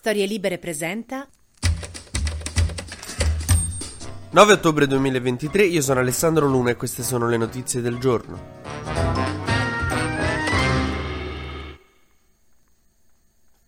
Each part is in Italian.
Storie Libere presenta 9 ottobre 2023, io sono Alessandro Luna e queste sono le notizie del giorno.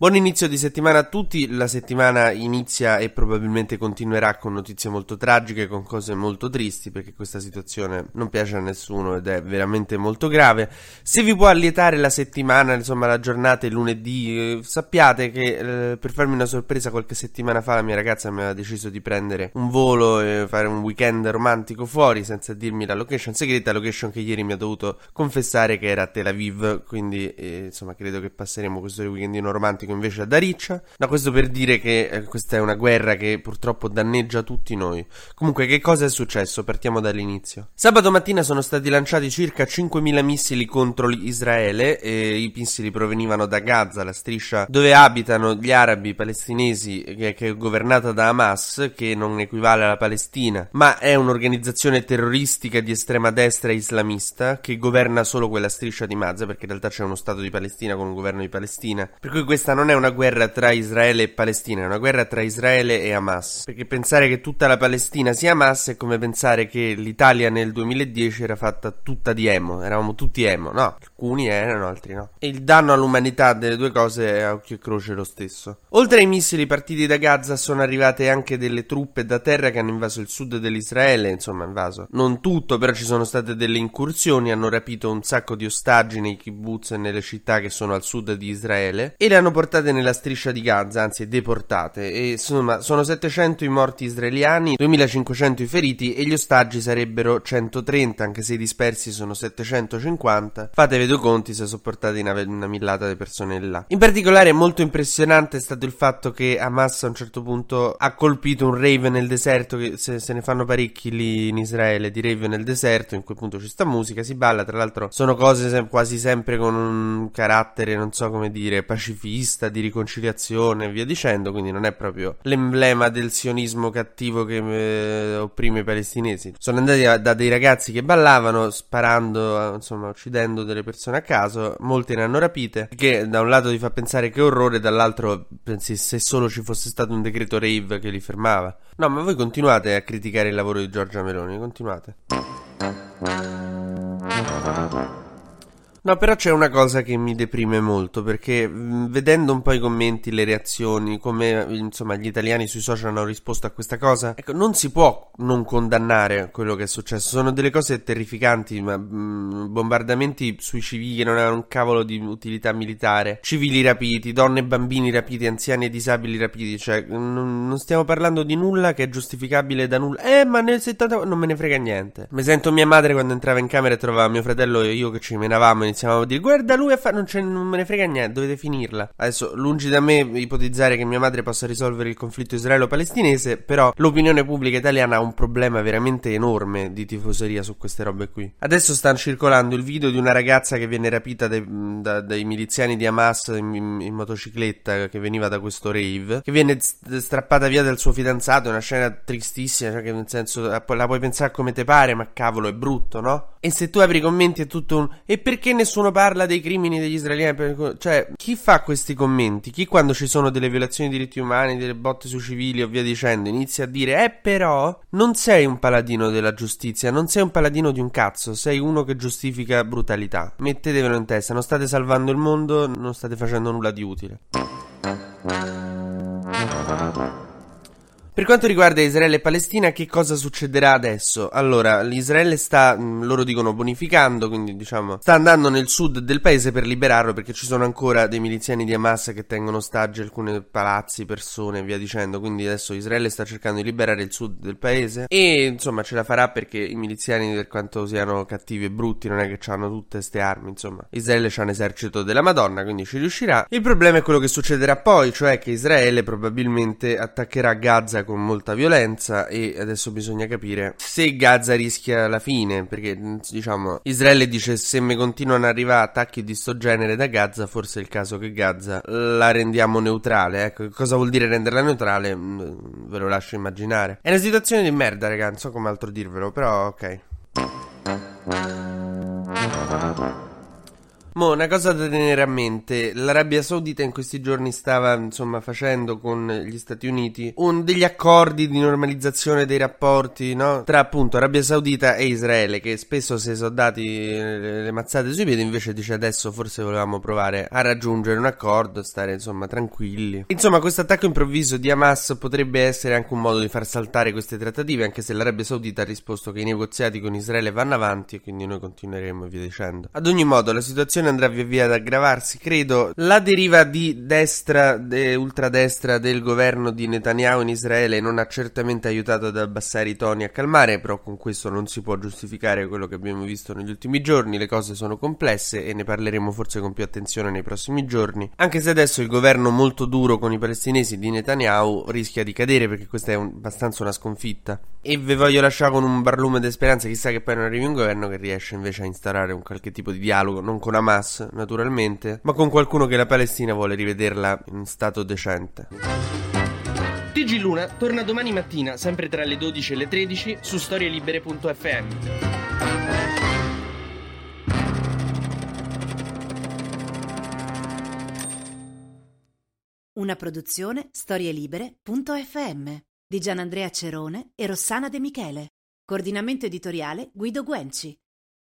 Buon inizio di settimana a tutti, la settimana inizia e probabilmente continuerà con notizie molto tragiche, con cose molto tristi perché questa situazione non piace a nessuno ed è veramente molto grave. Se vi può allietare la settimana, insomma la giornata è lunedì, eh, sappiate che eh, per farmi una sorpresa qualche settimana fa la mia ragazza mi aveva deciso di prendere un volo e fare un weekend romantico fuori senza dirmi la location segreta, location che ieri mi ha dovuto confessare che era a Tel Aviv, quindi eh, insomma credo che passeremo questo weekendino romantico invece ad Ariccia. Da questo per dire che eh, questa è una guerra che purtroppo danneggia tutti noi. Comunque, che cosa è successo? Partiamo dall'inizio. Sabato mattina sono stati lanciati circa 5.000 missili contro Israele e i missili provenivano da Gaza, la striscia dove abitano gli arabi palestinesi che, che è governata da Hamas, che non equivale alla Palestina, ma è un'organizzazione terroristica di estrema destra islamista che governa solo quella striscia di Gaza, perché in realtà c'è uno Stato di Palestina con un governo di Palestina. Per cui questa non non è una guerra tra Israele e Palestina, è una guerra tra Israele e Hamas. Perché pensare che tutta la Palestina sia Hamas è come pensare che l'Italia nel 2010 era fatta tutta di emo, eravamo tutti emo, no, alcuni erano, altri no. E il danno all'umanità delle due cose è a occhio e croce lo stesso. Oltre ai missili partiti da Gaza sono arrivate anche delle truppe da terra che hanno invaso il sud dell'Israele, insomma invaso non tutto, però ci sono state delle incursioni, hanno rapito un sacco di ostaggi nei kibbutz e nelle città che sono al sud di Israele e le hanno portate portate nella striscia di Gaza, anzi deportate, e insomma sono 700 i morti israeliani, 2500 i feriti e gli ostaggi sarebbero 130, anche se i dispersi sono 750. Fatevi due conti se sopportate una, una millata di persone là. In particolare molto impressionante è stato il fatto che Hamas a un certo punto ha colpito un rave nel deserto, che se, se ne fanno parecchi lì in Israele, di rave nel deserto, in cui appunto ci sta musica, si balla, tra l'altro sono cose sem- quasi sempre con un carattere, non so come dire, pacifista di riconciliazione e via dicendo, quindi non è proprio l'emblema del sionismo cattivo che eh, opprime i palestinesi. Sono andati a, da dei ragazzi che ballavano, sparando, insomma, uccidendo delle persone a caso, molte ne hanno rapite, che da un lato ti fa pensare che orrore, dall'altro pensi se solo ci fosse stato un decreto rave che li fermava. No, ma voi continuate a criticare il lavoro di Giorgia Meloni, continuate. No, però c'è una cosa che mi deprime molto perché mh, vedendo un po' i commenti, le reazioni, come insomma gli italiani sui social hanno risposto a questa cosa, ecco, non si può non condannare quello che è successo. Sono delle cose terrificanti, ma mh, bombardamenti sui civili che non avevano un cavolo di utilità militare, civili rapiti, donne e bambini rapiti, anziani e disabili rapiti, cioè n- non stiamo parlando di nulla che è giustificabile da nulla. Eh, ma nel 70 non me ne frega niente. Mi sento mia madre quando entrava in camera e trovava mio fratello e io che ci menavamo iniziamo a dire guarda lui a fare non, non, me ne frega niente dovete finirla adesso lungi da me ipotizzare che mia madre possa risolvere il conflitto israelo-palestinese però l'opinione pubblica italiana ha un problema veramente enorme di tifoseria su queste robe qui adesso stanno circolando il video di una ragazza che viene rapita dai, da, dai miliziani di Hamas in, in, in, motocicletta che veniva da questo rave che viene strappata via dal suo fidanzato una scena tristissima cioè che nel senso la puoi pensare come te pare ma cavolo è brutto no? e se tu apri i commenti è tutto un e perché nessuno parla dei crimini degli israeliani. Cioè, chi fa questi commenti? Chi quando ci sono delle violazioni di diritti umani, delle botte su civili o via dicendo, inizia a dire, eh però, non sei un paladino della giustizia, non sei un paladino di un cazzo, sei uno che giustifica brutalità. Mettetevelo in testa, non state salvando il mondo, non state facendo nulla di utile. Per quanto riguarda Israele e Palestina, che cosa succederà adesso? Allora, l'Israele sta, mm, loro dicono, bonificando, quindi diciamo, sta andando nel sud del paese per liberarlo perché ci sono ancora dei miliziani di Hamas che tengono ostaggi alcuni palazzi, persone e via dicendo. Quindi adesso Israele sta cercando di liberare il sud del paese e insomma ce la farà perché i miliziani, per quanto siano cattivi e brutti, non è che hanno tutte queste armi. Insomma, Israele c'ha un esercito della Madonna, quindi ci riuscirà. Il problema è quello che succederà poi, cioè che Israele probabilmente attaccherà Gaza con molta violenza e adesso bisogna capire se Gaza rischia la fine, perché diciamo Israele dice se mi continuano ad arrivare attacchi di sto genere da Gaza, forse è il caso che Gaza la rendiamo neutrale, ecco, cosa vuol dire renderla neutrale? Mm, ve lo lascio immaginare. È una situazione di merda, raga, non so come altro dirvelo, però ok. Mo, una cosa da tenere a mente, l'Arabia Saudita in questi giorni stava, insomma, facendo con gli Stati Uniti un, degli accordi di normalizzazione dei rapporti, no? Tra appunto Arabia Saudita e Israele, che spesso si sono dati le, le mazzate sui piedi, invece dice adesso forse volevamo provare a raggiungere un accordo, stare insomma tranquilli. Insomma, questo attacco improvviso di Hamas potrebbe essere anche un modo di far saltare queste trattative, anche se l'Arabia Saudita ha risposto che i negoziati con Israele vanno avanti e quindi noi continueremo e via dicendo. Ad ogni modo, la situazione andrà via via ad aggravarsi, credo. La deriva di destra e ultradestra del governo di Netanyahu in Israele non ha certamente aiutato ad abbassare i toni a calmare, però con questo non si può giustificare quello che abbiamo visto negli ultimi giorni, le cose sono complesse e ne parleremo forse con più attenzione nei prossimi giorni, anche se adesso il governo molto duro con i palestinesi di Netanyahu rischia di cadere perché questa è un, abbastanza una sconfitta. E vi voglio lasciare con un barlume di speranza, chissà che poi non arrivi un governo che riesce invece a instaurare un qualche tipo di dialogo, non con Hamas naturalmente, ma con qualcuno che la Palestina vuole rivederla in stato decente. TG Luna torna domani mattina, sempre tra le 12 e le 13, su storielibere.fm. Una produzione storielibere.fm di Gianandrea Cerone e Rossana De Michele. Coordinamento editoriale Guido Guenci.